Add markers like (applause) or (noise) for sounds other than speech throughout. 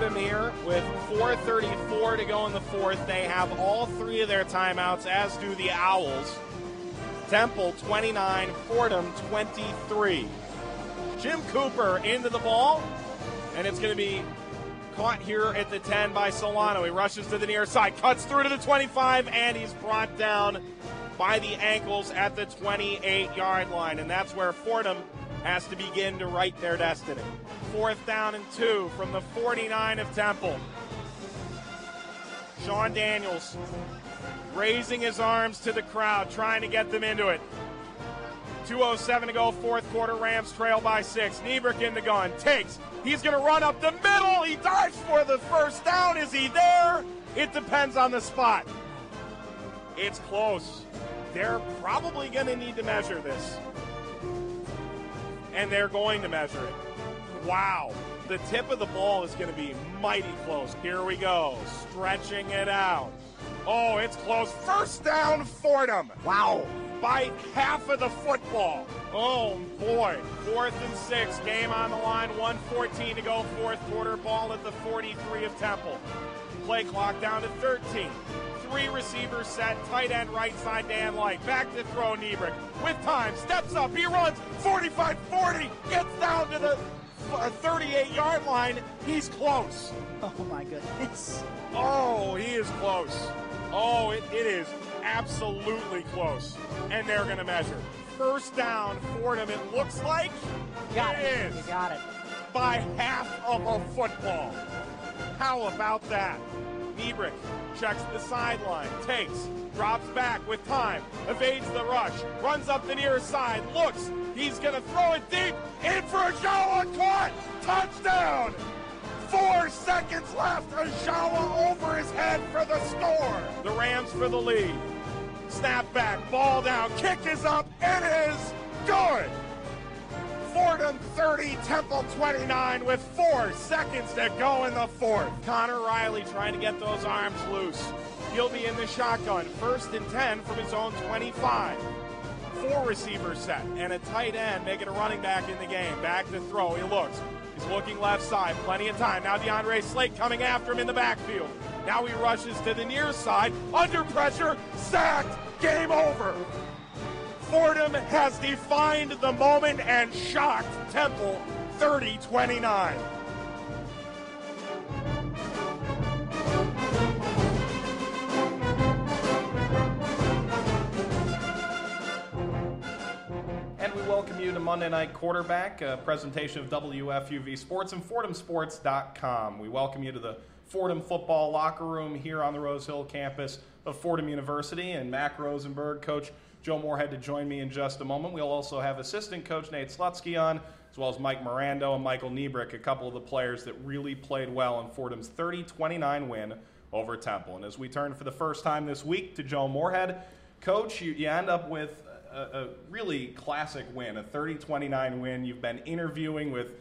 Here with 4.34 to go in the fourth. They have all three of their timeouts, as do the Owls. Temple 29, Fordham 23. Jim Cooper into the ball, and it's going to be caught here at the 10 by Solano. He rushes to the near side, cuts through to the 25, and he's brought down by the ankles at the 28 yard line. And that's where Fordham has to begin to write their destiny. Fourth down and two from the 49 of Temple. Sean Daniels raising his arms to the crowd, trying to get them into it. 2.07 to go, fourth quarter. Rams trail by six. Nebrich in the gun. Takes. He's going to run up the middle. He dives for the first down. Is he there? It depends on the spot. It's close. They're probably going to need to measure this. And they're going to measure it. Wow. The tip of the ball is going to be mighty close. Here we go. Stretching it out. Oh, it's close. First down, Fordham. Wow. By half of the football. Oh, boy. Fourth and six. Game on the line. 114 to go. Fourth quarter. Ball at the 43 of Temple. Play clock down to 13. Three receivers set. Tight end right side, Dan Light. Back to throw, Nebrich. With time. Steps up. He runs 45 40. Gets down to the uh, 38 yard line. He's close. (laughs) Oh, my goodness. Oh, he is close. Oh, it, it is absolutely close. And they're going to measure. First down, Fordham, it looks like. Got it it. is. You got it. By half of a football. How about that? Nebrich checks the sideline, takes, drops back with time, evades the rush, runs up the near side, looks, he's to throw it deep, in for Ajala, caught, touchdown! Four seconds left, Ajala over his head for the score. The Rams for the lead. Snap back, ball down, kick is up, it is good! Fordham 30, Temple 29 with four seconds to go in the fourth. Connor Reilly trying to get those arms loose. He'll be in the shotgun, first and 10 from his own 25. Four receivers set and a tight end making a running back in the game. Back to throw, he looks. He's looking left side, plenty of time. Now DeAndre Slate coming after him in the backfield. Now he rushes to the near side, under pressure, sacked, game over. Fordham has defined the moment and shocked Temple 30 29. And we welcome you to Monday Night Quarterback, a presentation of WFUV Sports and FordhamSports.com. We welcome you to the Fordham football locker room here on the Rose Hill campus of Fordham University. And Mac Rosenberg, Coach Joe Moorhead, to join me in just a moment. We'll also have assistant coach Nate Slutsky on, as well as Mike Mirando and Michael Nebrich, a couple of the players that really played well in Fordham's 30 29 win over Temple. And as we turn for the first time this week to Joe Moorhead, Coach, you, you end up with a, a really classic win, a 30 29 win. You've been interviewing with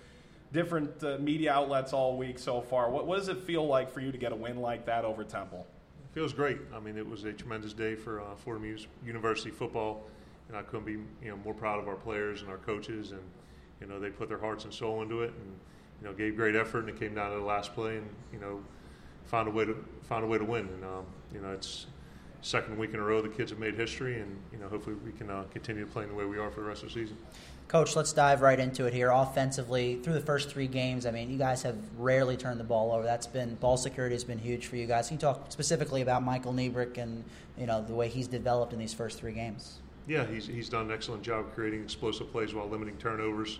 different uh, media outlets all week so far. What, what does it feel like for you to get a win like that over Temple? Feels great. I mean, it was a tremendous day for uh, Fordham U- University football, and I couldn't be you know more proud of our players and our coaches, and you know they put their hearts and soul into it, and you know gave great effort, and it came down to the last play, and you know found a way to found a way to win, and um, you know it's second week in a row the kids have made history, and you know hopefully we can uh, continue playing the way we are for the rest of the season. Coach, let's dive right into it here. Offensively, through the first three games, I mean, you guys have rarely turned the ball over. That's been ball security has been huge for you guys. Can you talk specifically about Michael Nebrich and you know the way he's developed in these first three games? Yeah, he's, he's done an excellent job creating explosive plays while limiting turnovers.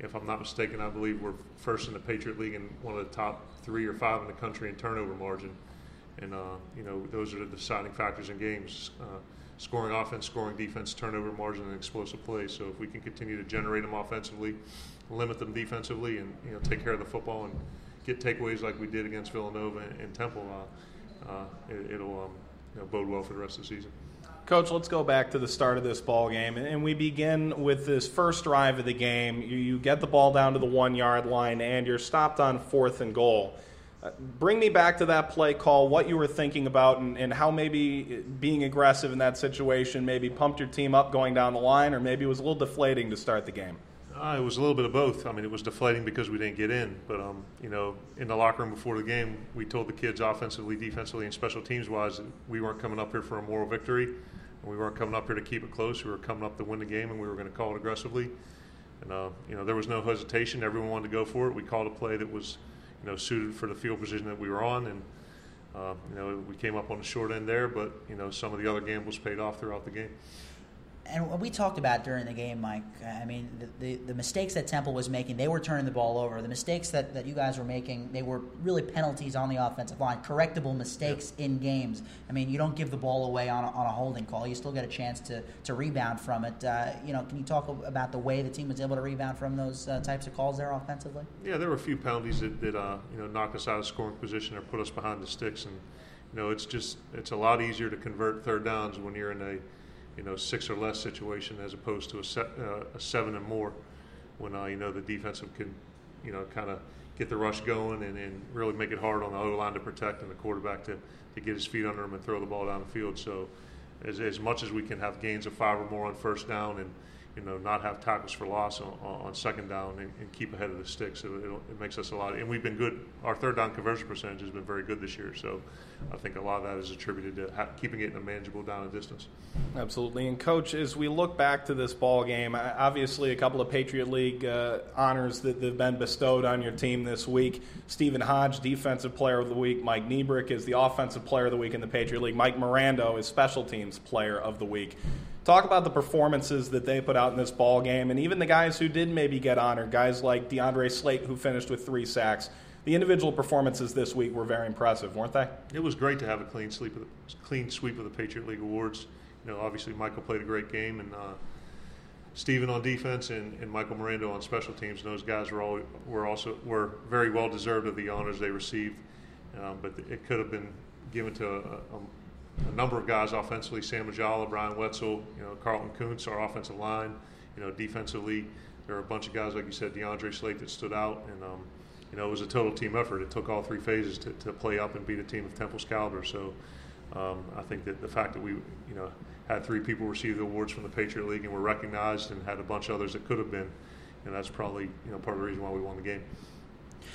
If I'm not mistaken, I believe we're first in the Patriot League and one of the top three or five in the country in turnover margin. And, uh, you know, those are the deciding factors in games uh, scoring offense, scoring defense, turnover margin, and explosive plays. So if we can continue to generate them offensively, limit them defensively, and, you know, take care of the football and get takeaways like we did against Villanova and, and Temple, uh, uh, it, will um, you know, bode well for the rest of the season. Coach, let's go back to the start of this ball game, and we begin with this first drive of the game. You, you get the ball down to the one yard line, and you're stopped on fourth and goal. Bring me back to that play call, what you were thinking about, and, and how maybe being aggressive in that situation maybe pumped your team up going down the line, or maybe it was a little deflating to start the game. Uh, it was a little bit of both. I mean, it was deflating because we didn't get in, but um, you know, in the locker room before the game, we told the kids offensively, defensively, and special teams wise we weren't coming up here for a moral victory, and we weren't coming up here to keep it close. We were coming up to win the game, and we were going to call it aggressively. And uh, you know, there was no hesitation. Everyone wanted to go for it. We called a play that was, you know, suited for the field position that we were on, and uh, you know, we came up on the short end there, but you know, some of the other gambles paid off throughout the game and what we talked about during the game, Mike. I mean, the, the, the, mistakes that Temple was making, they were turning the ball over. The mistakes that, that you guys were making, they were really penalties on the offensive line, correctable mistakes yep. in games. I mean, you don't give the ball away on a, on a holding call. You still get a chance to, to rebound from it. Uh, you know, can you talk about the way the team was able to rebound from those uh, types of calls there offensively? Yeah, there were a few penalties that, that uh, you know knocked us out of scoring position or put us behind the sticks, and you know, it's just it's a lot easier to convert third downs when you're in a you know six or less situation as opposed to a, se- uh, a seven and more when uh, you know the defensive can you know kind of get the rush going and, and really make it hard on the O line to protect and the quarterback to, to get his feet under him and throw the ball down the field. So as, as much as we can have gains of five or more on first down and you know, not have tackles for loss on, on second down and, and, keep ahead of the sticks. It, it, makes us a lot. And we've been good. Our third down conversion percentage has been very good this year. So I think a lot of that is attributed to ha- keeping it in a manageable down and distance. Absolutely. And coach, as we look back to this ball game, obviously a couple of Patriot League uh, honors that have been bestowed on your team this week. Stephen Hodge, Defensive Player of the Week. Mike Nebrich is the Offensive Player of the Week in the Patriot League. Mike Mirando is Special Teams Player of the Week. Talk about the performances that they put out in this ball game, and even the guys who did maybe get honored, guys like DeAndre Slate, who finished with three sacks. The individual performances this week were very impressive, weren't they? It was great to have a clean sweep of the, clean sweep of the Patriot League awards. You know, obviously Michael played a great game, and uh, Stephen on defense and, and, Michael Miranda on special teams. And those guys were all were also were very well deserved of the honors they received. Um, but it could have been given to a, a a number of guys offensively: Sam Ajala, Brian Wetzel, you know, Carlton Koonce, our offensive line. You know, defensively, there are a bunch of guys like you said, DeAndre Slate that stood out, and um, you know, it was a total team effort. It took all three phases to, to play up and beat a team of Temple's caliber. So, um, I think that the fact that we, you know, had three people receive the awards from the Patriot League and were recognized, and had a bunch of others that could have been, and that's probably you know part of the reason why we won the game.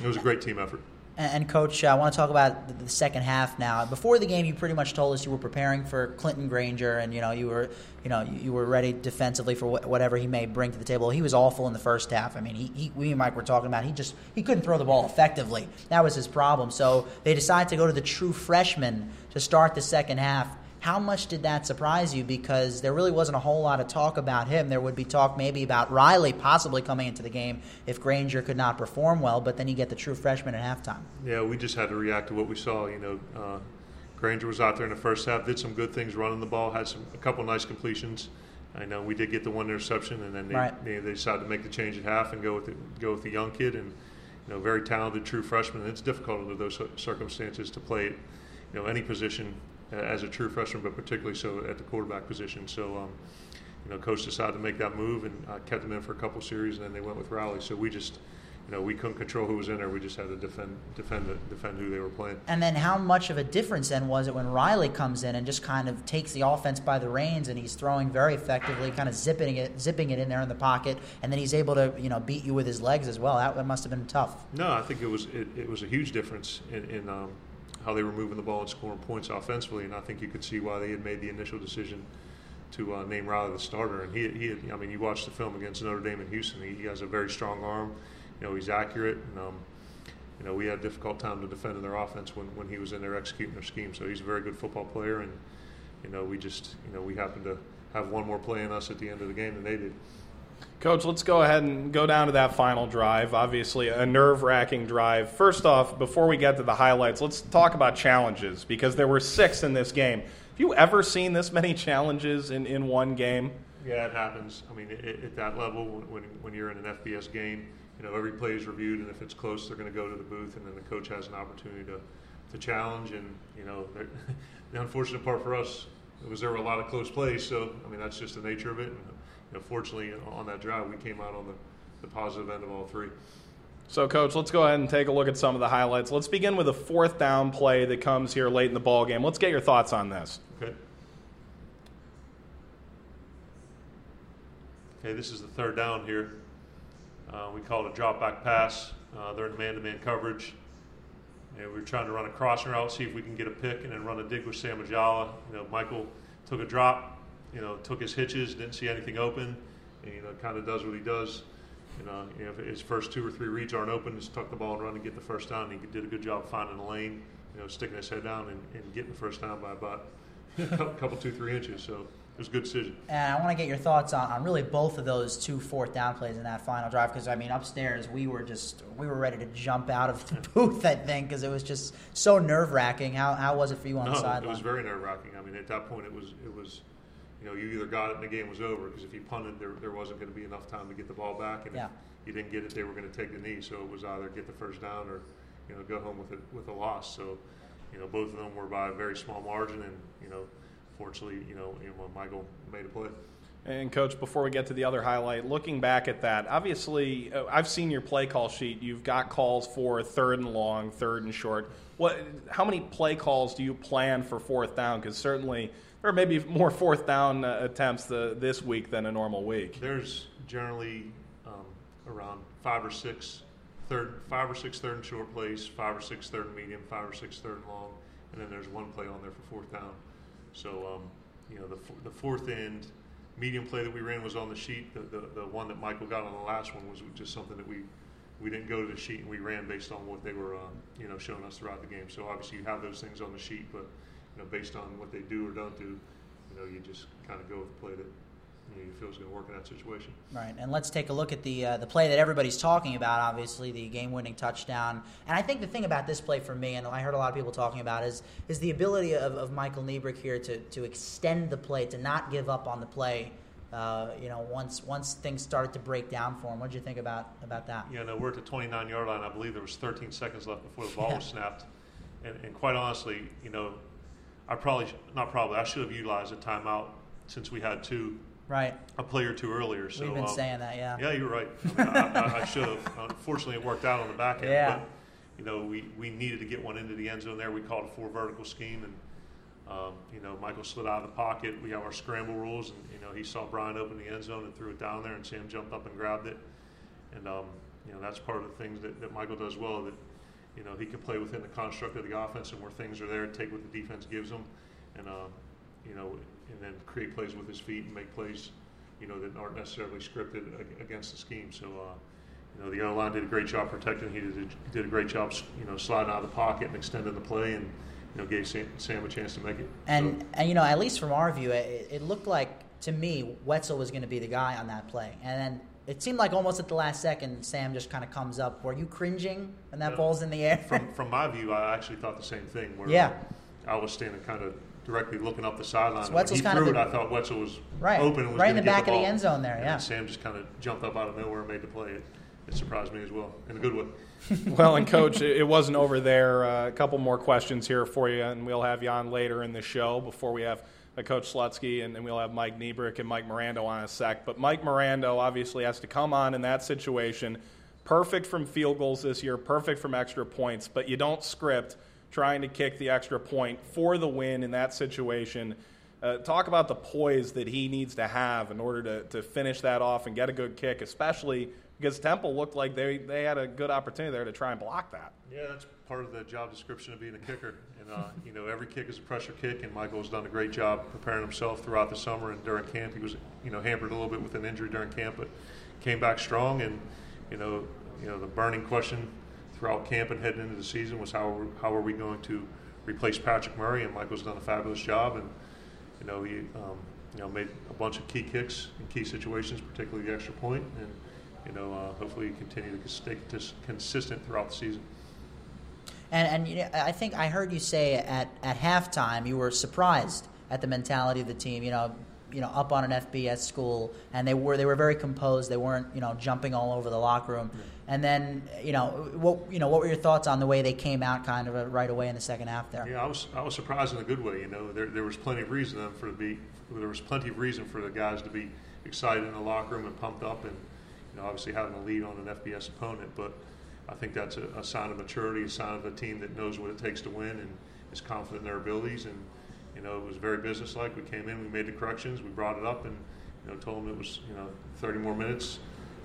It was a great team effort. And, coach, I want to talk about the, second half now. Before the game, you pretty much told us you were preparing for Clinton Granger, and you know you were, you know, you were ready defensively for whatever he may bring to the table. He was awful in the first half. I mean, he, he, we and Mike were talking about he just he couldn't throw the ball effectively. That was his problem. So they decided to go to the true freshman to start the second half. How much did that surprise you? Because there really wasn't a whole lot of talk about him. There would be talk maybe about Reilly possibly coming into the game if Granger could not perform well, but then you get the true freshman at halftime. Yeah, we just had to react to what we saw. You know, uh, Granger was out there in the first half, did some good things running the ball, had some a couple nice completions. I know we did get the one interception, and then they, right. they, they, decided to make the change at half and go with the, go with the young kid and you know very talented true freshman. And it's difficult under those circumstances to play, you know, any position as a true freshman, but particularly so at the quarterback position. So, um, you know, coach decided to make that move and uh, kept him in for a couple series, and then they went with Reilly. So we just, you know, we couldn't control who was in there. We just had to defend, defend, defend who they were playing. And then, how much of a difference then was it when Reilly comes in and just kind of takes the offense by the reins and he's throwing very effectively, kind of zipping it, zipping it in there in the pocket, and then he's able to, you know, beat you with his legs as well. That, that must have been tough. No, I think it was it, it was a huge difference in. in um, how they were moving the ball and scoring points offensively, and I think you could see why they had made the initial decision to uh, name Reilly the starter. And he, he had, I mean, you watch the film against Notre Dame and Houston. He, he has a very strong arm. You know, he's accurate. And, um, you know, we had a difficult time to defend in their offense when, when he was in there executing their scheme. So he's a very good football player. And, you know, we just, you know, we happened to have one more play in us at the end of the game than they did. Coach, let's go ahead and go down to that final drive. Obviously, a nerve wracking drive. First off, before we get to the highlights, let's talk about challenges because there were six in this game. Have you ever seen this many challenges in, in one game? Yeah, it happens. I mean, it, at that level, when, when you're in an FBS game, you know, every play is reviewed, and if it's close, they're going to go to the booth, and then the coach has an opportunity to, to challenge. And, you know, (laughs) the unfortunate part for us was there were a lot of close plays, so, I mean, that's just the nature of it. And, you know, fortunately, on that drive, we came out on the, the positive end of all three. So, coach, let's go ahead and take a look at some of the highlights. Let's begin with a fourth down play that comes here late in the ball game. Let's get your thoughts on this. Okay. Okay, this is the third down here. Uh, we called a drop back pass. Uh, they're in man to man coverage. And we were trying to run a crossing route, see if we can get a pick, and then run a dig with Sam Ajala. You know, Michael took a drop, you know, took his hitches, didn't see anything open, and, you know, kind of does what he does. You know, you know, if his first two or three reads aren't open, just tuck the ball and run and get the first down. And he did a good job finding the lane, you know, sticking his head down and, and getting the first down by about (laughs) a couple, two, three inches. So it was a good decision. And I want to get your thoughts on, on really both of those two fourth down plays in that final drive because I mean upstairs we were just we were ready to jump out of the (laughs) booth I think because it was just so nerve wracking. How, how was it for you on no, the sideline? it was very nerve wracking. I mean, at that point it was it was you know you either got it and the game was over because if you punted there there wasn't going to be enough time to get the ball back and Yeah. if you didn't get it they were going to take the knee. So it was either get the first down or you know go home with it with a loss. So you know both of them were by a very small margin and you know fortunately you know, you know Michael made a play. And coach, before we get to the other highlight, looking back at that, obviously uh, I've seen your play call sheet. You've got calls for third and long, third and short. What? How many play calls do you plan for fourth down? Because certainly there maybe more fourth down uh, attempts the, this week than a normal week. There's generally um, around five or six third, five or six third and short plays, five or six third and medium, five or six third and long, and then there's one play on there for fourth down. So um, you know the the fourth end medium play that we ran was on the sheet. The, the the one that Michael got on the last one was just something that we we didn't go to the sheet and we ran based on what they were um, you know showing us throughout the game. So obviously you have those things on the sheet, but you know based on what they do or don't do, you know you just kind of go with the play that you, know, you feel is going to work in that situation. Right, and let's take a look at the uh, the play that everybody's talking about. Obviously, the game-winning touchdown. And I think the thing about this play for me, and I heard a lot of people talking about, is is the ability of, of Michael Nebrich here to to extend the play, to not give up on the play. Uh, you know, once once things started to break down for him, what did you think about about that? Yeah, no, we're at the 29 yard line. I believe there was 13 seconds left before the ball Yeah. was snapped. And, and quite honestly, you know, I probably, not probably, I should have utilized a timeout since we had two, Right, a play or two earlier. So, we've been um, saying that, yeah. Yeah, you're right. I, mean, I, I, should have. Unfortunately, it worked out on the back end. Yeah. But, you know, we, we needed to get one into the end zone there. We called a four vertical scheme, and um, you know, Michael slid out of the pocket. We have our scramble rules, and you know, he saw Brian open the end zone and threw it down there, and Sam jumped up and grabbed it. And um, you know, that's part of the things that, that Michael does well. That you know, he can play within the construct of the offense, and where things are there, take what the defense gives him, and uh, you know, and then create plays with his feet and make plays, you know, that aren't necessarily scripted against the scheme. So. Uh, you know, the O line did a great job protecting. He did a, did a great job, you know, sliding out of the pocket and extending the play, and you know, gave Sam, Sam a chance to make it. And So- and you know, at least from our view, it, it looked like to me Wetzel was going to be the guy on that play, and then it seemed like almost at the last second, Sam just kind of comes up. Were you cringing when that Yeah. ball's in the air? from from my view, I actually thought the same thing. Where Yeah. I was standing kind of directly looking up the sideline. So and when Wetzel's he kind of threw the- it, I thought Wetzel was Right. open and was Right in gonna the back of the end zone there, yeah. then Sam just kind of jumped up out of nowhere and made the play. It, it surprised me as well in a good way. (laughs) (laughs) well, and coach, it it wasn't over there. Uh, a couple more questions here for you, and we'll have you on later in the show before we have Coach Slutsky, and then we'll have Mike Nebrich and Mike Mirando on a sec. But Mike Mirando obviously has to come on in that situation. Perfect from field goals this year, perfect from extra points, but you don't script trying to kick the extra point for the win in that situation. Uh, talk about the poise that he needs to have in order to, to finish that off and get a good kick, especially because Temple looked like they, they had a good opportunity there to try and block that. Yeah, that's part of the job description of being a kicker. And, uh, you know, every kick is a pressure kick, and Michael's done a great job preparing himself throughout the summer and during camp. He was, you know, hampered a little bit with an injury during camp, but came back strong. And, you know, you know the burning question throughout camp and heading into the season was how, how are we going to replace Patrick Murray? And Michael's done a fabulous job. And, you know, he, um, you know, made a bunch of key kicks in key situations, particularly the extra point. And, you know, uh, hopefully he continue to stay cons- consistent throughout the season. And and you know, I think I heard you say at at halftime you were surprised at the mentality of the team. You know, you know, up on an FBS school, and they were they were very composed. They weren't you know jumping all over the locker room. And then you know what you know what were your thoughts on the way they came out kind of uh, right away in the second half there? Yeah, I was I was surprised in a good way. You know, there there was plenty of reason for to be there was plenty of reason for the guys to be excited in the locker room and pumped up, and you know, obviously having a lead on an FBS opponent. But I think that's a, a sign of maturity, a sign of a team that knows what it takes to win and is confident in their abilities. And you know, it was very businesslike. We came in, we made the corrections, we brought it up, and you know, told them it was you know 30 more minutes.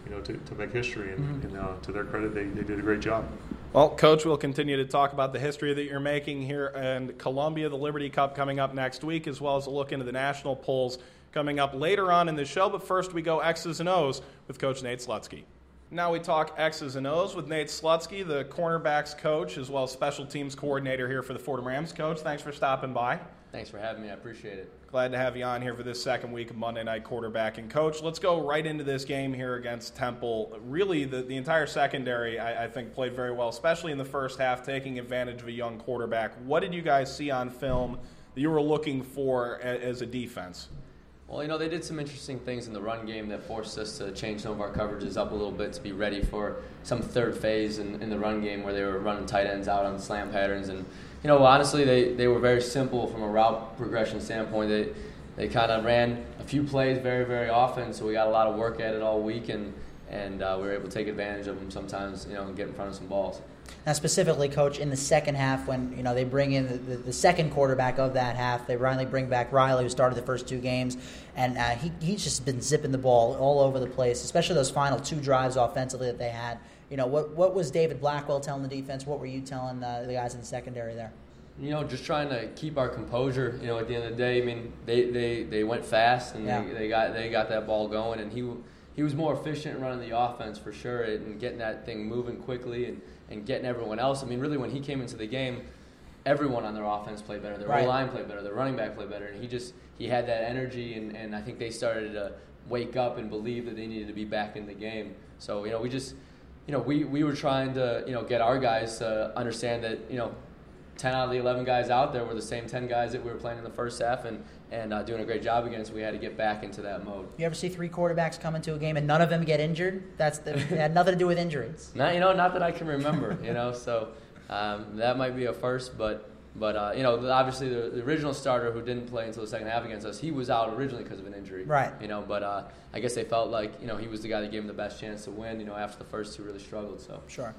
you know, to, to make history. And, and uh, to their credit, they, they did a great job. Well, Coach, we'll continue to talk about the history that you're making here and Columbia, the Liberty Cup coming up next week, as well as a look into the national polls coming up later on in the show. But first, we go X's and O's with Coach Nate Slutsky. Now we talk X's and O's with Nate Slutsky, the cornerbacks coach, as well as special teams coordinator here for the Fordham Rams. Coach, thanks for stopping by. Thanks for having me. I appreciate it. Glad to have you on here for this second week of Monday Night Quarterbacking. Coach, let's go right into this game here against Temple. Really, the, the entire secondary, I, I think, played very well, especially in the first half, taking advantage of a young quarterback. What did you guys see on film that you were looking for as a defense? Well, you know, they did some interesting things in the run game that forced us to change some of our coverages up a little bit to be ready for some third phase in, in the run game where they were running tight ends out on slam patterns. And, you know, honestly, they, they were very simple from a route progression standpoint. They, they kind of ran a few plays very, very often, so we got a lot of work at it all week, and, and uh, we were able to take advantage of them sometimes, you know, and get in front of some balls. Now, specifically, coach, in the second half, when you know they bring in the, the, the, second quarterback of that half, they finally bring back Reilly, who started the first two games, and uh, he, he's just been zipping the ball all over the place, especially those final two drives offensively that they had. You know, what what was David Blackwell telling the defense? What were you telling uh, the guys in the secondary there? You know, just trying to keep our composure. You know, at the end of the day, I mean, they, they, they went fast and yeah. they, they got they got that ball going, and he he was more efficient running the offense for sure and getting that thing moving quickly and and getting everyone else. I mean, really, when he came into the game, everyone on their offense played better. Their right. line played better. Their running back played better. And he just he had that energy, and, and I think they started to wake up and believe that they needed to be back in the game. So you know, we just you know we, we were trying to you know get our guys to understand that you know 10 out of the 11 guys out there were the same 10 guys that we were playing in the first half and, and uh, doing a great job against. We had to get back into that mode. You ever see three quarterbacks come into a game and none of them get injured? That's the, it had nothing to do with injuries. (laughs) Not, you know, not that I can remember, you know, so um, that might be a first, but but uh, you know, obviously the, the, original starter who didn't play until the second half against us, he was out originally because of an injury. Right. You know, but uh, I guess they felt like you know he was the guy that gave him the best chance to win. You know, after the first two really struggled. So sure.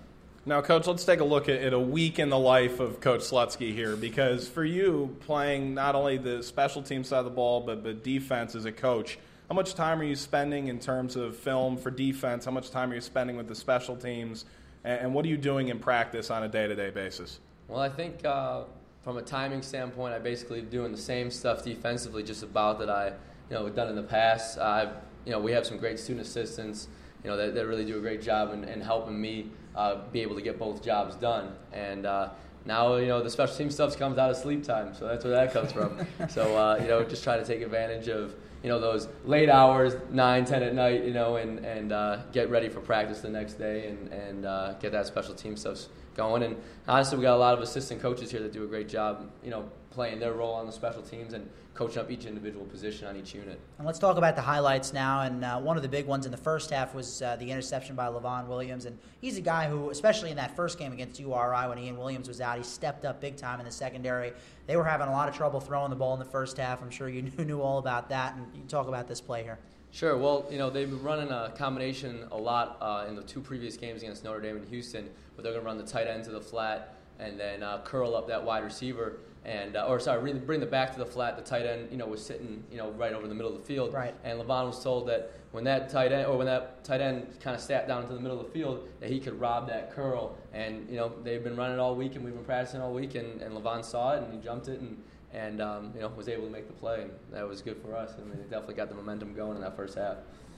Now, Coach, let's take a look at, at, a week in the life of Coach Slutsky here, because for you, playing not only the special team side of the ball, but, but defense as a coach, how much time are you spending in terms of film for defense? How much time are you spending with the special teams? And, and what are you doing in practice on a day to day basis? Well, I think uh, from a timing standpoint, I basically doing the same stuff defensively, just about that I, you know, done in the past. I've, you know, we have some great student assistants, you know, that, that really do a great job in, in helping me uh, be able to get both jobs done. And uh, now, you know, the special team stuff comes out of sleep time, so that's where that comes from. (laughs) so, uh, you know, just try to take advantage of, you know, those late hours, 9, 10 at night, you know, and, and uh, get ready for practice the next day and, and uh, get that special team stuff going. And honestly, we got a lot of assistant coaches here that do a great job, you know, playing their role on the special teams and coaching up each individual position on each unit. And let's talk about the highlights now. And uh, one of the big ones in the first half was uh, the interception by Levon Williams. And he's a guy who, especially in that first game against URI when Ian Williams was out, he stepped up big time in the secondary. They were having a lot of trouble throwing the ball in the first half. I'm sure you (laughs) knew, knew all about that. And you talk about this play here. Sure. Well, you know, they've been running a combination a lot uh, in the two previous games against Notre Dame and Houston, but they're going to run the tight end to the flat and then uh, curl up that wide receiver and uh, or sorry, bring the back to the flat. The tight end, you know, was sitting, you know, right over the middle of the field. Right. And Levon was told that when that tight end or when that tight end kind of sat down into the middle of the field, that he could rob that curl. And you know, they've been running all week, and we've been practicing all week, and, and Levon saw it, and he jumped it, and and um, you know, was able to make the play, and that was good for us. I mean, they definitely got the momentum going in that first half.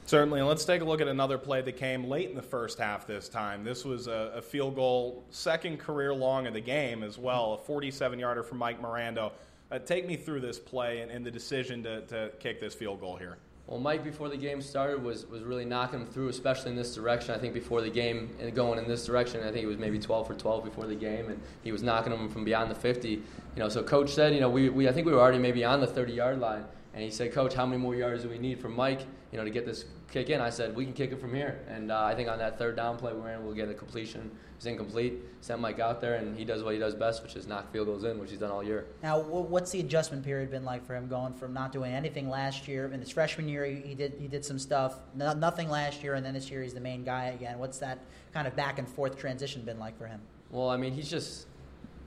Certainly. And let's take a look at another play that came late in the first half this time. This was a, a field goal, second career long of the game as well, a 47 yarder from Mike Miranda. Uh, take me through this play and, and the decision to, to kick this field goal here. Well, Mike, before the game started, was, was really knocking through, especially in this direction. I think before the game, and going in this direction, I think it was maybe 12 for 12 before the game, and he was knocking them from beyond the 50. You know, so coach said, you know, we, we I think we were already maybe on the 30 yard line, and he said, Coach, how many more yards do we need from Mike, you know, to get this kick in? I said, we can kick it from here. And uh, I think on that third down play we ran, we'll get a completion. It's incomplete. Sent Mike out there, and he does what he does best, which is knock field goals in, which he's done all year. Now, what's the adjustment period been like for him, going from not doing anything last year in his freshman year? He did he did some stuff, nothing last year, and then this year he's the main guy again. What's that kind of back and forth transition been like for him? Well, I mean, he's just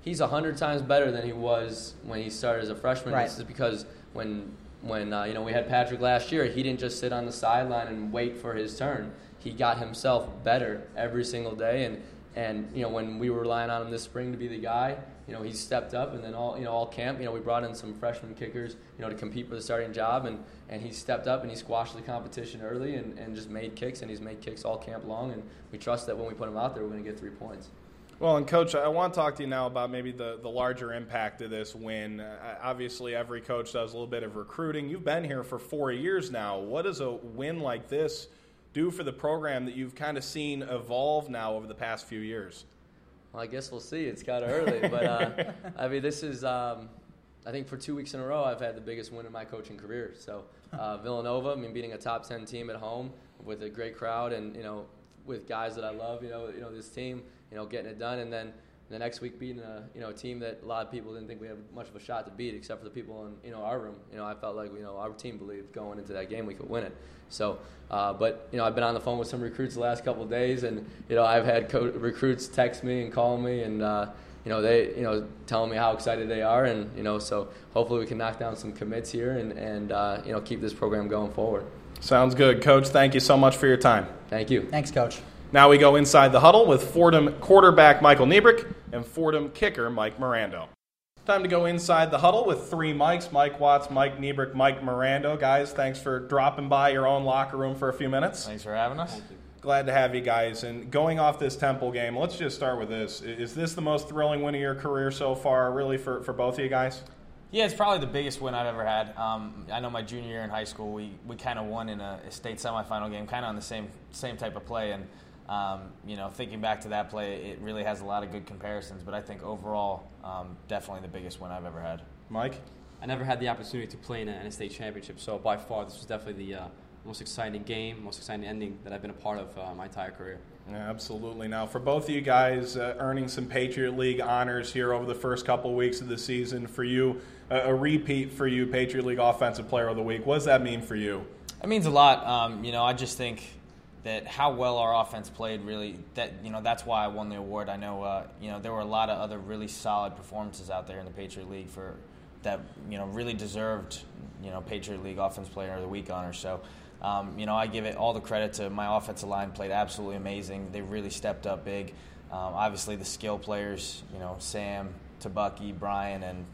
he's a hundred times better than he was when he started as a freshman. Right. This is because when when uh, you know we had Patrick last year, he didn't just sit on the sideline and wait for his turn. he got himself better every single day. And and you know when we were relying on him this spring to be the guy, you know he stepped up. And then all you know all camp, you know we brought in some freshman kickers, you know to compete for the starting job. And and he stepped up and he squashed the competition early and, and just made kicks. And he's made kicks all camp long. And we trust that when we put him out there, we're going to get three points. Well, and coach, I want to talk to you now about maybe the, the larger impact of this win. Uh, obviously, every coach does a little bit of recruiting. You've been here for four years now. What does a win like this do for the program that you've kind of seen evolve now over the past few years? Well, I guess we'll see. It's kind of early, but uh, (laughs) I mean, this is. Um, I think for two weeks in a row, I've had the biggest win in my coaching career. So uh, (laughs) Villanova, I mean, beating a top ten team at home with a great crowd, and you know, with guys that I love. You know, you know this team you know, getting it done, and then the next week beating a you know a team that a lot of people didn't think we had much of a shot to beat, except for the people in you know our room. You know, I felt like you know our team believed going into that game we could win it. So, uh, but you know, I've been on the phone with some recruits the last couple of days, and you know, I've had co- recruits text me and call me, and uh, you know, they you know telling me how excited they are, and you know, so hopefully we can knock down some commits here and and uh, you know keep this program going forward. Sounds good, Coach. Thank you so much for your time. Thank you. Thanks, Coach. Now we go inside the huddle with Fordham quarterback Michael Nebrich and Fordham kicker Mike Mirando. Time to go inside the huddle with three mics Mike Watts, Mike Nebrich, Mike Mirando. Guys, thanks for dropping by your own locker room for a few minutes. Thanks for having us. Glad to have you guys. And going off this Temple game, let's just start with this. Is this the most thrilling win of your career so far, really, for, for both of you guys? Yeah, it's probably the biggest win I've ever had. Um, I know my junior year in high school, we, we kind of won in a state semifinal game, kind of on the same same type of play. And um, you know, thinking back to that play, it really has a lot of good comparisons. But I think overall, um, definitely the biggest win I've ever had. Mike, I never had the opportunity to play in a, in a state championship, so by far this was definitely the uh, most exciting game, most exciting ending that I've been a part of uh, my entire career. Yeah, absolutely. Now, for both of you guys, uh, earning some Patriot League honors here over the first couple weeks of the season, for you, a repeat for you, Patriot League Offensive Player of the Week. What does that mean for you? It means a lot. Um, you know, I just think that how well our offense played really that you know that's why I won the award. I know uh, you know there were a lot of other really solid performances out there in the Patriot League for that you know really deserved you know Patriot League Offense Player of the Week honor. So um, you know I give it all the credit to my offensive line played absolutely amazing. They really stepped up big. Um, obviously the skill players you know Sam, Tabucky, Brian, and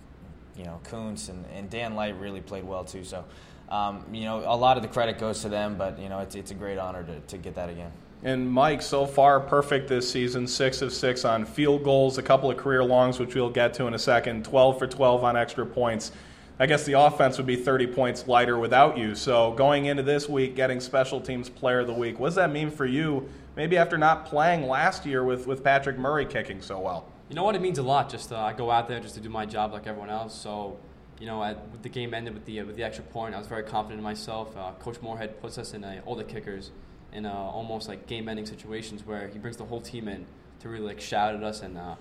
you know Koonce and, and Dan Light really played well too. So um, you know, a lot of the credit goes to them, but you know, it's it's a great honor to, to get that again. And Mike, so far perfect this season, six of six on field goals, a couple of career longs, which we'll get to in a second, 12 for 12 on extra points. I guess the offense would be 30 points lighter without you. So going into this week, getting special teams player of the week, what does that mean for you? Maybe after not playing last year with, with Patrick Murray kicking so well. You know what? It means a lot. Just uh, I go out there just to do my job like everyone else. So you know, at, the game ended with the with the extra point, I was very confident in myself. Uh, Coach Moorhead puts us in a, all the kickers in a, almost like game-ending situations where he brings the whole team in to really like shout at us and uh,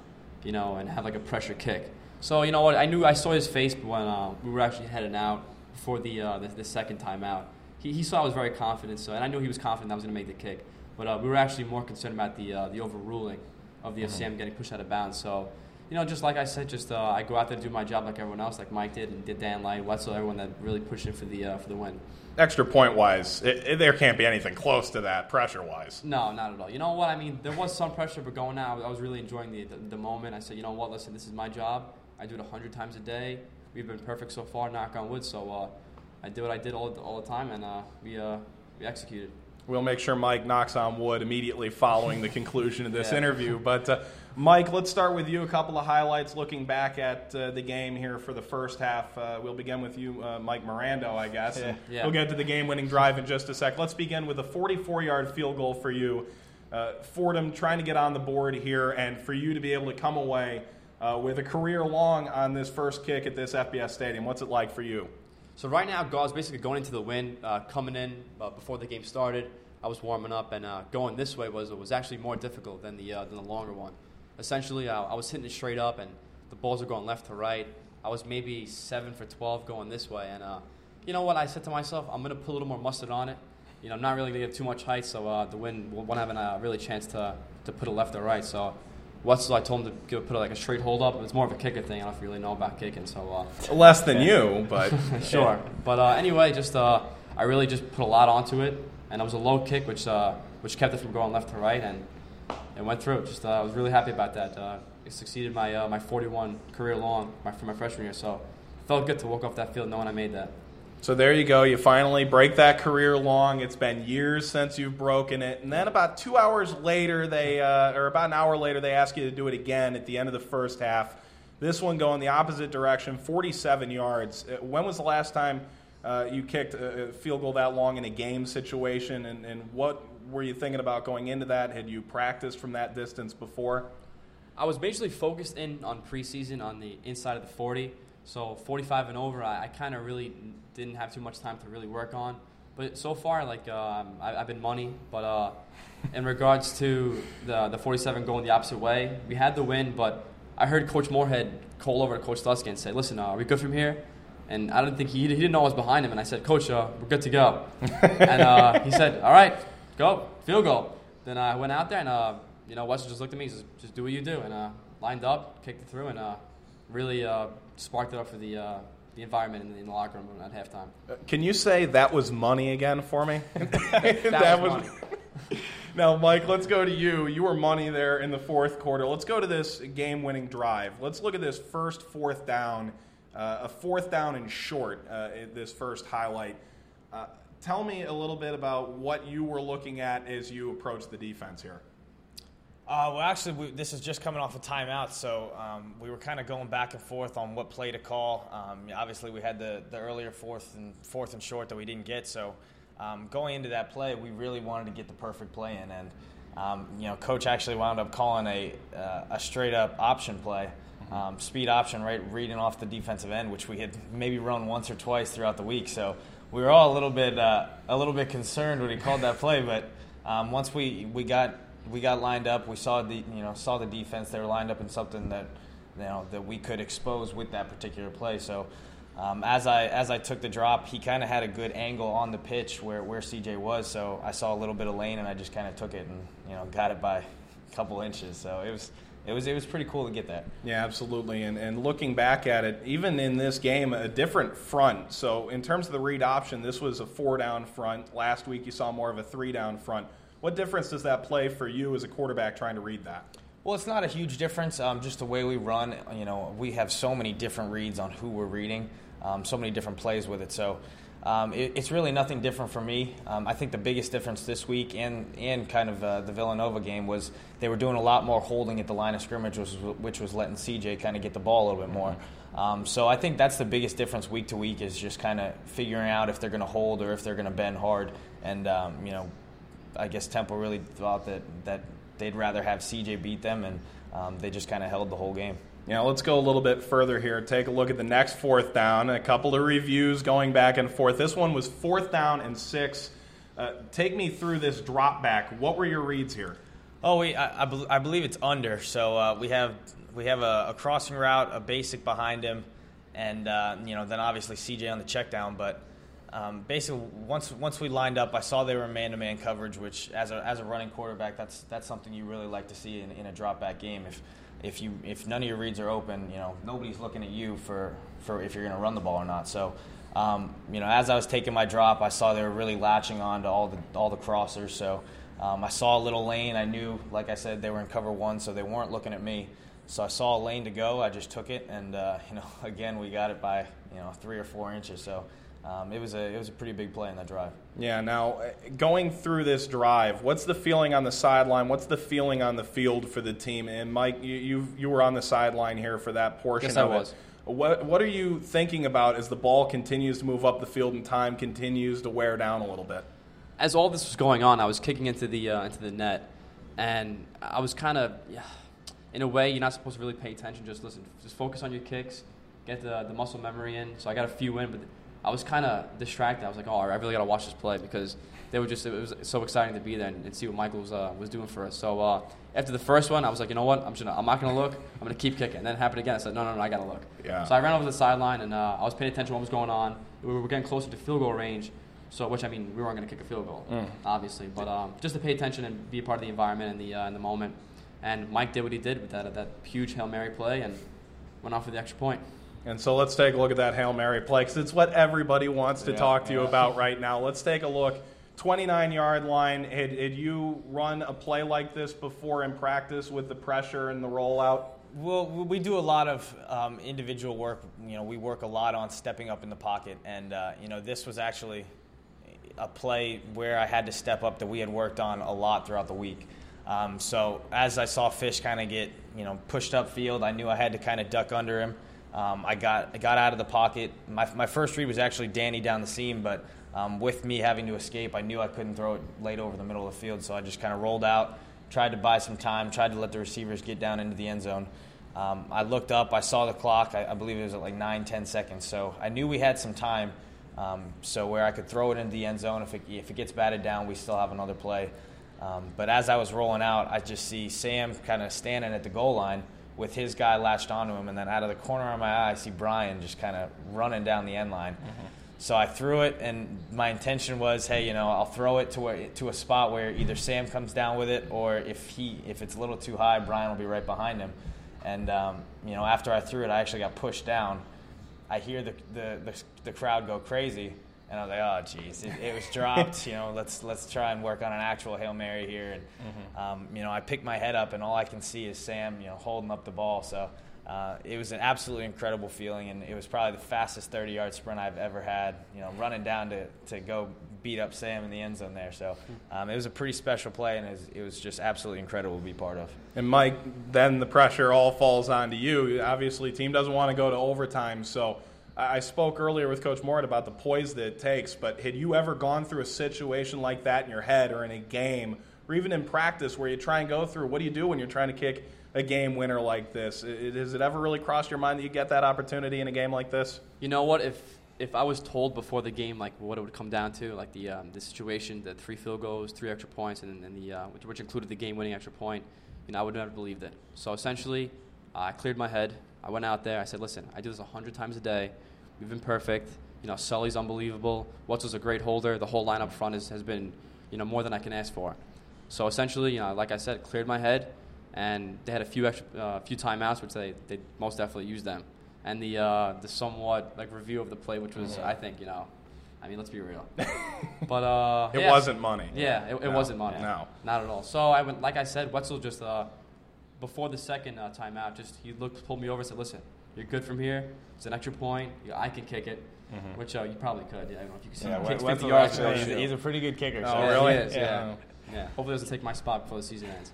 you know and have like a pressure kick. So you know what? I knew I saw his face when uh, we were actually heading out before the, uh, the, the second time out. He, he saw I was very confident, so and I knew he was confident I was going to make the kick. But uh, we were actually more concerned about the uh, the overruling of the mm-hmm. Sam getting pushed out of bounds. So you know, just like I said, just uh, I go out there to do my job like everyone else, like Mike did and did Dan Light, Wetzel, everyone that really pushed it for the uh, for the win. Extra point wise, it, it, there can't be anything close to that pressure wise. No, not at all. You know what? I mean, there was some pressure, but going out, I was really enjoying the, the, the moment. I said, you know what? Listen, this is my job. I do it hundred times a day. We've been perfect so far, knock on wood. So uh, I did what I did all, all the time, and uh, we uh, we executed. We'll make sure Mike knocks on wood immediately following the conclusion of this yeah. interview, but. Mike, let's start with you. A couple of highlights looking back at uh, the game here for the first half. Uh, we'll begin with you, uh, Mike Mirando, I guess. Yeah. yeah. We'll get to the game winning drive in just a sec. Let's begin with a 44 yard field goal for you. Uh, Fordham trying to get on the board here, and for you to be able to come away uh, with a career long on this first kick at this FBS Stadium. What's it like for you? So, right now, guys, basically going into the wind, uh, coming in before the game started. I was warming up, and going this way was, was actually more difficult than the, than the longer one essentially, I, I was hitting it straight up, and the balls were going left to right. I was maybe seven for 12 going this way, and uh, you know what? I said to myself, I'm going to put a little more mustard on it. You know, I'm not really going to get too much height, so uh, the wind won't have a really chance to, to put it left or right. So Wetzel, I told him to give, put like a straight hold up. It's more of a kicker thing. I don't know if you really know about kicking. So uh, less than you, but (laughs) sure. But uh, anyway, just uh, I really just put a lot onto it, and it was a low kick, which uh, which kept it from going left to right, and it went through. Just uh, I was really happy about that. Uh, it succeeded my uh, my 41 career long my, for my freshman year, so it felt good to walk off that field knowing I made that. So there you go. You finally break that career long. It's been years since you've broken it, and then about two hours later, they uh, or about an hour later, they ask you to do it again at the end of the first half. This one going the opposite direction, 47 yards. Uh, when was the last time uh, you kicked a field goal that long in a game situation, and, and what were you thinking about going into that? Had you practiced from that distance before? I was basically focused in on preseason on the inside of the 40. So 45 and over, I, I kind of really didn't have too much time to really work on. But so far, like um, I, have been money. But uh, in regards to the the 47 going the opposite way, we had the win. But I heard Coach Moorhead call over to Coach Slutsky and say, "Listen, uh, are we good from here?" And I didn't think he, he didn't know I was behind him. And I said, "Coach, uh, we're good to go." (laughs) and uh, he said, "All right, go field goal." Then I went out there and uh, you know Wes just looked at me, says, "Just do what you do," and uh, lined up, kicked it through, and really sparked it up for the uh, the environment in the, in the, locker room at halftime. Uh, can you say that was money again for me? (laughs) that, (laughs) that, was, was (laughs) now, Mike, let's go to you. You were money there in the fourth quarter. Let's go to this game-winning drive. Let's look at this first fourth down, uh, a fourth down and short. Uh, this first highlight. Tell me a little bit about what you were looking at as you approached the defense here. Uh, well, actually, we, this is just coming off a timeout, so um, we were kind of going back and forth on what play to call. Um, obviously, we had the, the earlier fourth and fourth and short that we didn't get, so um, going into that play, we really wanted to get the perfect play in, and um, you know, coach actually wound up calling a uh, a straight up option play, mm-hmm. speed option, right, reading off the defensive end, which we had maybe run once or twice throughout the week. So we were all a little bit uh, a little bit concerned when he called that play, but um, once we we got we got lined up. We saw the you know saw the defense. They were lined up in something that you know that we could expose with that particular play. So um, as I as I took the drop, he kind of had a good angle on the pitch where where CJ was. So I saw a little bit of lane, and I just kind of took it and you know got it by a couple inches. So it was. It was, it was pretty cool to get that. Yeah, absolutely. And, and looking back at it, even in this game, a different front. So, in terms of the read option, this was a four down front. Last week, you saw more of a three down front. What difference does that play for you as a quarterback trying to read that? Well, it's not a huge difference. Um, just the way we run, you know, we have so many different reads on who we're reading, um, so many different plays with it. So um, it, it's really nothing different for me. Um, I think the biggest difference this week and and kind of uh, the Villanova game was they were doing a lot more holding at the line of scrimmage, which was, which was letting CJ kind of get the ball a little bit more. Um, so I think that's the biggest difference week to week is just kind of figuring out if they're going to hold or if they're going to bend hard. And um, you know, I guess Temple really thought that, that they'd rather have CJ beat them, and um, they just kind of held the whole game. Yeah, let's go a little bit further here. Take a look at the next fourth down. A couple of reviews going back and forth. This one was fourth down and six. Uh, take me through this drop back. What were your reads here? Oh, we I, I, I believe it's under. So uh, we have we have a, a, crossing route, a basic behind him, and uh, you know then obviously CJ on the check down. But um, basically, once once we lined up, I saw they were man-to-man coverage, which as a as a running quarterback, that's that's something you really like to see in, in a drop-back game. If if you if none of your reads are open, you know nobody's looking at you for for if you're going to run the ball or not. So. Um, you know, as I was taking my drop, I saw they were really latching on to all the all the crossers. So um, I saw a little lane. I knew, like I said, they were in cover one, so they weren't looking at me. So I saw a lane to go. I just took it, and uh, (laughs) you know, again, we got it by you know three or four inches. So um, it was a it was a pretty big play in that drive. Yeah. Now, going through this drive, what's the feeling on the sideline? What's the feeling on the field for the team? And Mike, you you, you were on the sideline here for that portion yes, of I was. it. What what are you thinking about as the ball continues to move up the field and time continues to wear down a little bit? As all this was going on, I was kicking into the uh, into the net, and I was kind of, yeah, in a way, you're not supposed to really pay attention. Just listen, just focus on your kicks, get the the muscle memory in. So I got a few in, but I was kind of distracted. I was like, oh, I really got to watch this play because they were just it was so exciting to be there and, and see what Michael was, uh, was doing for us. So uh, after the first one, I was like, you know what? I'm just gonna, I'm not gonna look. I'm gonna keep kicking. And then it happened again. I said, no, no, no, I gotta look. Yeah. So I ran over the sideline and uh, I was paying attention to what was going on. We were getting closer to field goal range. So, which I mean, we weren't going to kick a field goal, mm. obviously, but um, just to pay attention and be a part of the environment and the uh, in the moment. And Mike did what he did with that that huge hail mary play and went off with the extra point. And so let's take a look at that Hail Mary play because it's what everybody wants to yeah, talk to you about (laughs) right now. Let's take a look. 29 yard line. Had, had you run a play like this before in practice with the pressure and the rollout? Well, we do a lot of um, individual work. You know, we work a lot on stepping up in the pocket, and uh, you know, this was actually a play where I had to step up that we had worked on a lot throughout the week. Um, so as I saw Fish kind of get you know pushed up field, I knew I had to kind of duck under him. Um, I got I got out of the pocket. My, my first read was actually Danny down the seam, but um, with me having to escape, I knew I couldn't throw it late over the middle of the field, so I just kind of rolled out, tried to buy some time, tried to let the receivers get down into the end zone. Um, I looked up, I saw the clock. I, I, believe it was at like nine, ten seconds. So I knew we had some time. Um, so where I could throw it into the end zone. If it, if it gets batted down, we still have another play. Um, but as I was rolling out, I just see Sam kind of standing at the goal line with his guy latched onto him, and then out of the corner of my eye, I see Brian just kind of running down the end line. Mm-hmm. So I threw it, and my intention was, hey, you know, I'll throw it to where, to a spot where either Sam comes down with it, or if he if it's a little too high, Brian will be right behind him. And um, you know, after I threw it, I actually got pushed down. I hear the the, the, the crowd go crazy, and I was like, oh, geez, it, it was dropped. you know, let's let's try and work on an actual hail mary here. And mm-hmm. um, you know, I pick my head up, and all I can see is Sam, you know, holding up the ball. So. Uh, it was an absolutely incredible feeling, and it was probably the fastest 30-yard sprint I've ever had. You know, running down to, to go beat up Sam in the end zone there. So um, it was a pretty special play, and it was, it was, just absolutely incredible to be part of. And Mike, then the pressure all falls onto you. Obviously, team doesn't want to go to overtime, so I spoke earlier with Coach Moorhead about the poise that it takes. But had you ever gone through a situation like that in your head, or in a game, or even in practice, where you try and go through? What do you do when you're trying to kick? a game winner like this? Has it ever really crossed your mind that you get that opportunity in a game like this? You know what? If if I was told before the game like what it would come down to, like the um, the situation, the three field goals, three extra points, and, and the uh, which, which, included the game-winning extra point, you know, I would never believed it. So essentially, uh, I cleared my head. I went out there. I said, "Listen, I do this hundred times a day. We've been perfect. You know, Sully's unbelievable. What's a great holder. The whole lineup front is, has been, you know, more than I can ask for. So essentially, you know, like I said, cleared my head, and they had a few extra, uh, few timeouts, which they they most definitely used them and the uh, the somewhat like review of the play, which was I think you know, I mean let's be real, (laughs) but uh, it yeah. wasn't money. Yeah, it, it no, wasn't money. No, not at all. So I went like I said, Wetzel just uh, before the second uh, timeout, just he looked pulled me over and said, "Listen, you're good from here. It's an extra point. I can kick it." Mm-hmm. Which uh, you probably could. Yeah, I don't know if you can see. Yeah, kick 50 yards. He's, he's a pretty good kicker. Oh, so. really? He is, yeah. yeah. yeah. Hopefully, doesn't take my spot before the season ends.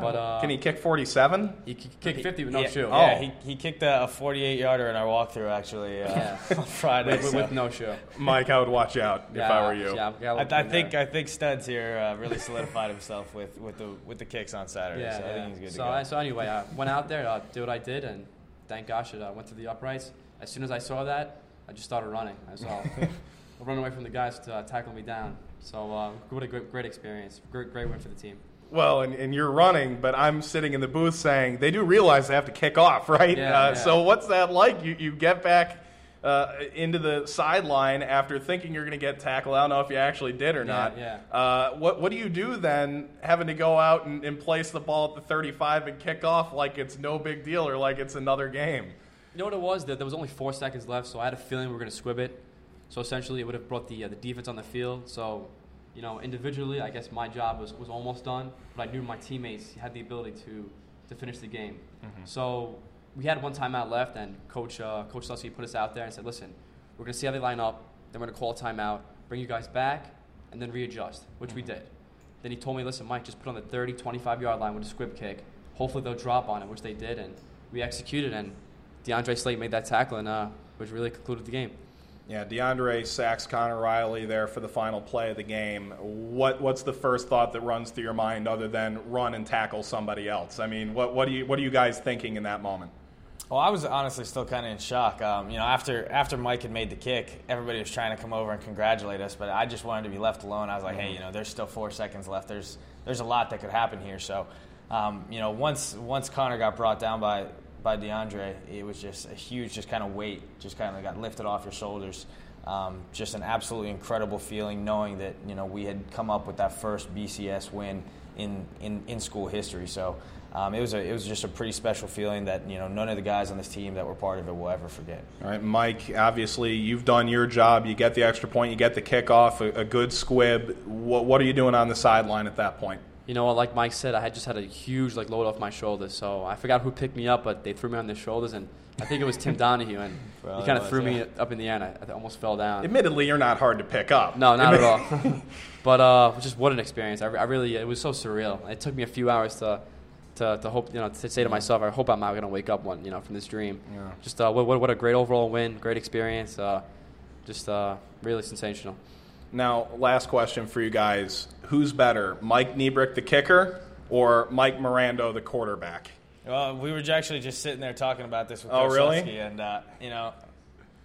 But uh, can he kick 47? He kicked 50 with no yeah, shoe. Yeah, oh. he, he kicked a 48 yarder in our walkthrough actually uh, yeah. (laughs) on Friday with, with, no shoe. Mike, I would watch out if yeah, I were you. Yeah, I, I think I think Studs here uh, really solidified himself with, with the with the kicks on Saturday. Yeah, so I think he's good so, to go. so anyway, I went out there, uh, did what I did, and thank gosh it uh, went to the uprights. As soon as I saw that, I just started running. I saw run away from the guys to uh, tackle me down. So uh, what a great, great experience, great, great win for the team. Well, and, and you're running, but I'm sitting in the booth saying they do realize they have to kick off, (laughs) right? Yeah, uh, yeah. So what's that like? You, you get back uh, into the sideline after thinking you're going to get tackled. I don't know if you actually did or not. Yeah. Uh, what, what do you do then, having to go out and, and place the ball at the 35 and kick off like it's no big deal or like it's another game? You know what it was? There, there was only four seconds left, so I had a feeling we were going to squib it. So essentially, it would have brought the uh, the defense on the field. So you know, individually, I guess my job was, was almost done, but I knew my teammates had the ability to, to finish the game. Mm-hmm. So we had one timeout left, and Coach uh, Coach Slutsky put us out there and said, "Listen, we're going to see how they line up. Then we're going to call a timeout, bring you guys back, and then readjust," which mm-hmm. we did. Then he told me, "Listen, Mike, just put on the 30, 25 yard line with a squib kick. Hopefully they'll drop on it," which they did, and we executed. And DeAndre Slate made that tackle, and uh, which really concluded the game. Yeah, DeAndre sacks Connor Reilly there for the final play of the game. What what's the first thought that runs through your mind other than run and tackle somebody else? I mean, what what do you what are you guys thinking in that moment? Well, I was honestly still kind of in shock. Um, you know, after after Mike had made the kick, everybody was trying to come over and congratulate us, but I just wanted to be left alone. I was like, hey, you know, there's still four seconds left. There's there's a lot that could happen here. So, um, you know, once once Connor got brought down by by DeAndre, it was just a huge, just kind of weight, just kind of got lifted off your shoulders. Um, just an absolutely incredible feeling knowing that you know we had come up with that first BCS win in, in, in school history. So um, it was a, it was just a pretty special feeling that you know none of the guys on this team that were part of it will ever forget. All right, Mike. Obviously, you've done your job. You get the extra point. You get the kickoff. A, a good squib. What, what are you doing on the sideline at that point? You know, like Mike said, I had just had a huge like load off my shoulders. So I forgot who picked me up, but they threw me on their shoulders, and I think it was Tim (laughs) Donahue, and he kind of threw was, me up in the air, and I, I almost fell down. Admittedly, you're not hard to pick up. No, not at all. (laughs) but uh, just what an experience! I, I really, it was so surreal. It took me a few hours to, to, to hope, you know, to say to myself, I hope I'm not going to wake up one, you know, from this dream. Yeah. Just uh, what, what, what a great overall win, great experience. Uh, just uh, really sensational. Now, last question for you guys: Who's better, Mike Nebrich, the kicker, or Mike Mirando, the quarterback? Well, we were actually just sitting there talking about this with Oh, Coach really? Slutsky, and uh, you know,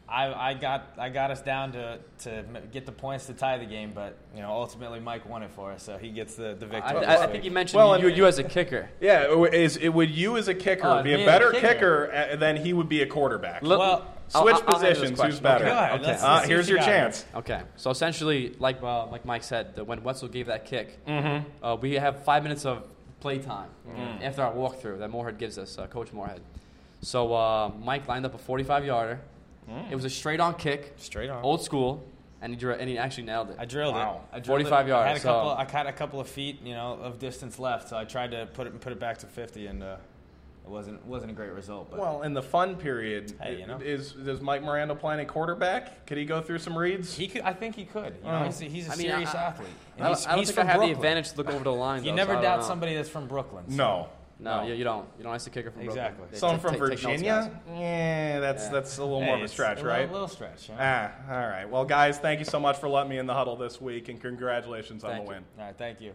I, I got I got us down to, to get the points to tie the game, but you know, ultimately Mike won it for us, so he gets the, the I, victory. I, I think you mentioned Well, you, and- you as a kicker. Yeah, is it would you as a kicker Oh, be a me a better kicker. kicker, uh, than he would be a quarterback? Look- Well, I'll- Switch I'll- I'll positions. Who's better? Go ahead, Okay. Uh, let's see here's you your got. chance. Okay, so essentially, like uh, like Mike said, that when Wetzel gave that kick, Mm-hmm. uh, we have five minutes of play time after our walkthrough that Moorhead gives us, uh, Coach Moorhead. So uh, Mike lined up a 45 yarder. It was a straight on kick, straight on. old school, and he, dri- and he actually nailed it. I drilled Wow. it. I drilled 45 it. yards, I had a so- couple. I had a couple of feet, you know, of distance left, so I tried to put it put it back to 50, and uh, it wasn't wasn't a great result. But Well, in the fun period, Hey, you know. is is Mike Miranda playing a quarterback? Could he go through some reads? he could. I think he could. You know, Oh. he's a, he's a I mean, serious I- athlete. And I don't, he's, I don't he's think I from have the advantage to look over the line. You though, never so doubt somebody that's from Brooklyn. so- no. No, You, you don't. You don't ask the kicker from Brooklyn. Exactly. They Someone take- from take- take Virginia? Yeah, that's Yeah. that's a little Hey, more of a stretch, a right? Little, little stretch. You know? Ah, all right. Well, guys, thank you so much for letting me in the huddle this week, and congratulations on the you. win. All right, thank you.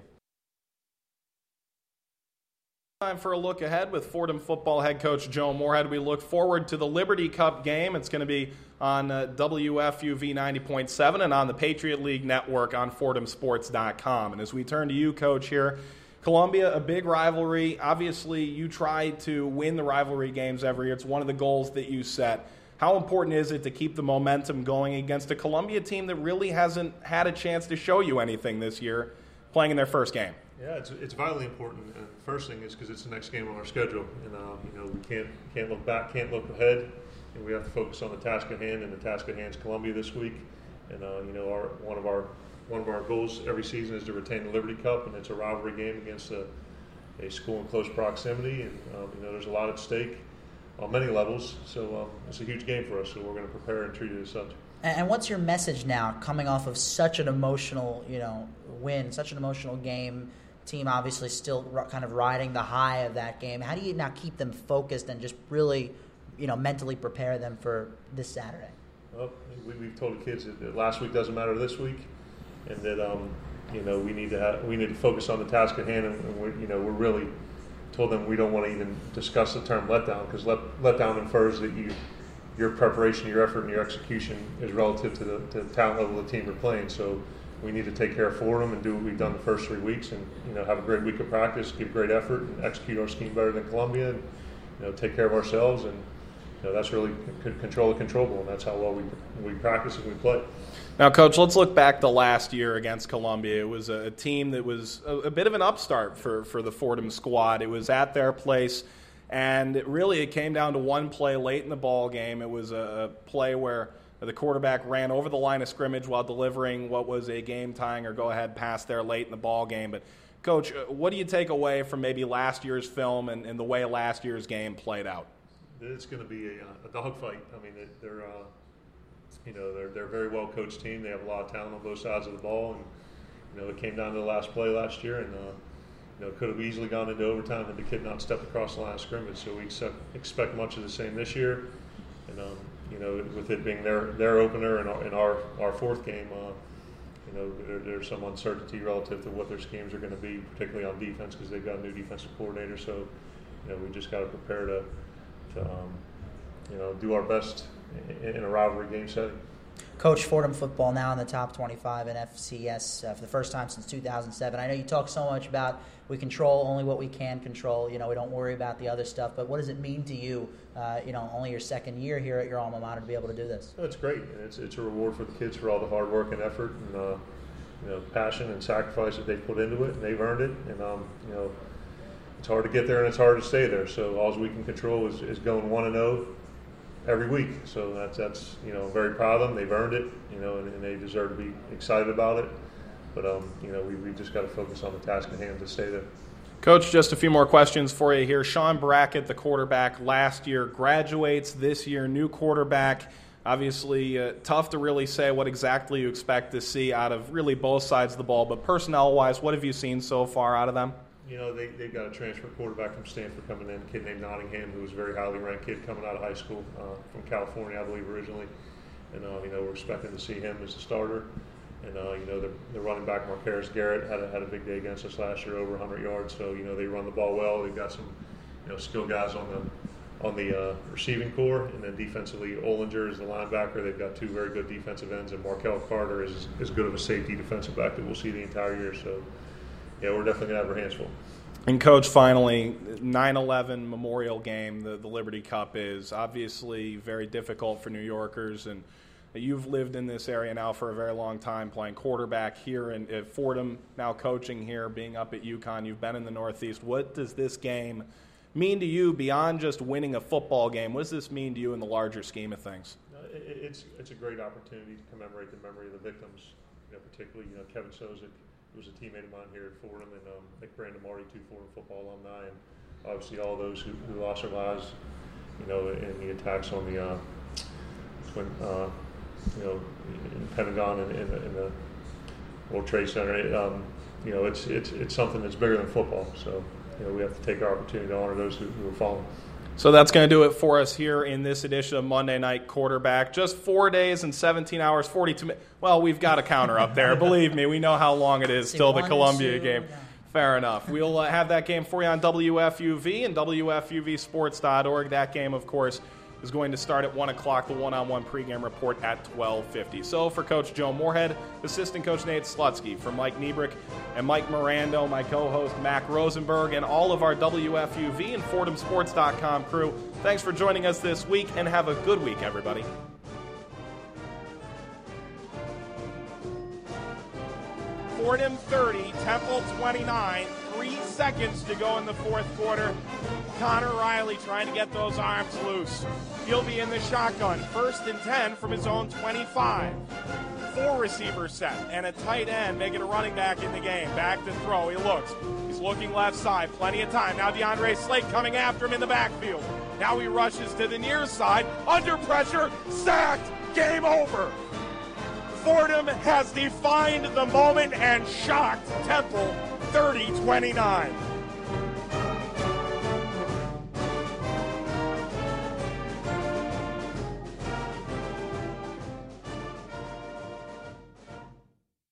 Time for a look ahead with Fordham football head coach Joe Moorhead. We look forward to the Liberty Cup game. It's going to be on uh, WFUV 90.7 and on the Patriot League Network on FordhamSports.com. And as we turn to you, coach, here, Columbia, a big rivalry. Obviously, you try to win the rivalry games every year. It's one of the goals that you set. How important is it to keep the momentum going against a Columbia team that really hasn't had a chance to show you anything this year, playing in their first game? Yeah, it's, it's vitally important. And first thing is because it's the next game on our schedule, and um, you know we can't can't look back, can't look ahead, and we have to focus on the task at hand. And the task at hand is Columbia this week. And uh, you know our one of our one of our goals every season is to retain the Liberty Cup, and it's a rivalry game against a, a school in close proximity. And um, you know there's a lot at stake on many levels, so um, it's a huge game for us. So we're going to prepare and treat it as such. And what's your message now, coming off of such an emotional, you know, win, such an emotional game? Team obviously still kind of riding the high of that game. How do you now keep them focused and just really, you know, mentally prepare them for this Saturday? Well, we, we've told the kids that, last week doesn't matter this week, and that um, you know we need to have, we need to focus on the task at hand, and, and we're, you know we're really told them we don't want to even discuss the term letdown because let, letdown infers that you your preparation, your effort, and your execution is relative to the, to the talent level of the team you're playing. So we need to take care of Fordham and do what we've done the first three weeks, and you know have a great week of practice, give great effort, and execute our scheme better than Columbia, and you know take care of ourselves and you know, that's really control the controllable, and that's how well we, we practice and we play. Now, Coach, let's look back to last year against Columbia. It was a, a team that was a, a bit of an upstart for, for the Fordham squad. It was at their place, and it really it came down to one play late in the ball game. It was a, a play where the quarterback ran over the line of scrimmage while delivering what was a game tying or go ahead pass there late in the ball game. But, Coach, uh, what do you take away from maybe last year's film and, and the way last year's game played out? It's going to be a, a dogfight. I mean, they- they're uh, you know they're they're a very well coached team. They have a lot of talent on both sides of the ball, and you know it came down to the last play last year, and uh, you know could have easily gone into overtime had the kid not stepped across the line of scrimmage. So we accept, expect much of the same this year, and um, you know with it being their their opener and our, our our fourth game. Uh, you know, there, there's some uncertainty relative to what their schemes are going to be, particularly on defense, because they've got a new defensive coordinator. So, you know, we just got to prepare to, to um, you know, do our best in, in a rivalry game setting. Coach Fordham football now in the top 25 in FCS uh, for the first time since 2007. I know you talk so much about we control only what we can control. You know, we don't worry about the other stuff. But what does it mean to you? Uh, you know, only your second year here at your alma mater to be able to do this. No, it's great, it's it's a reward for the kids for all the hard work and effort. And uh, you know passion and sacrifice that they've put into it, and they've earned it. And um, you know, it's hard to get there and it's hard to stay there. So all we can control is, is going one and zero oh every week. So that's that's you know very proud of them. They've earned it. You know, and, and they deserve to be excited about it. But um, you know, we we just got to focus on the task at hand to stay there. Coach, just a few more questions for you here. Sean Brackett, the quarterback last year, graduates this year, new quarterback. Obviously, uh, tough to really say what exactly you expect to see out of really both sides of the ball, but personnel wise, what have you seen so far out of them? You know, they, they've got a transfer quarterback from Stanford coming in, a kid named Nottingham, who was a very highly ranked kid coming out of high school uh, from California, I believe, originally. And, uh, you know, we're expecting to see him as a starter. And uh, you know the, running back Marcus Garrett had a, had a big day against us last year, over 100 yards. So you know they run the ball well. They've got some you know skill guys on the on the uh, receiving core, and then defensively Olinger is the linebacker. They've got two very good defensive ends, and Markel Carter is as good of a safety defensive back that we'll see the entire year. So yeah, we're definitely gonna have our hands full. And coach, finally, 9/11 Memorial Game, the, the Liberty Cup is obviously very difficult for New Yorkers and You've lived in this area now for a very long time, playing quarterback here in, at Fordham, now coaching here, being up at UConn. You've been in the Northeast. What does this game mean to you beyond just winning a football game? What does this mean to you in the larger scheme of things? It's, it's a great opportunity to commemorate the memory of the victims, you know, particularly you know, Kevin who was a teammate of mine here at Fordham, and um, Nick Brandon Marty, two Fordham football alumni, and obviously all those who, who lost their lives, you know, in the attacks on the uh, twin. Uh, you know, in the Pentagon and in, in, in, the World Trade Center. It, um, you know, it's, it's, it's something that's bigger than football. So, you know, we have to take our opportunity to honor those who, who are fallen. So that's going to do it for us here in this edition of Monday Night Quarterback. Just four days and 17 hours, 42 minutes. Well, we've got a counter up there. (laughs) Believe me, we know how long it is till the Columbia game. Fair enough. We'll uh, have that game for you on WFUV and WFUVSports.org. That game, of course, is going to start at 1 o'clock, the one-on-one pregame report at 12.50. So for Coach Joe Moorhead, assistant coach Nate Slutsky, for Mike Nebrich and Mike Mirando, my co-host Mac Rosenberg, and all of our WFUV and FordhamSports.com crew, thanks for joining us this week, and have a good week, everybody. Fordham 30, Temple 29, three seconds to go in the fourth quarter. Connor Reilly trying to get those arms loose. He'll be in the shotgun, first and 10 from his own 25. Four receiver set and a tight end making a running back in the game. Back to throw. He looks. He's looking left side. Plenty of time. Now DeAndre Slate coming after him in the backfield. Now he rushes to the near side. Under pressure. Sacked. Game over. Fordham has defined the moment and shocked Temple 30 29.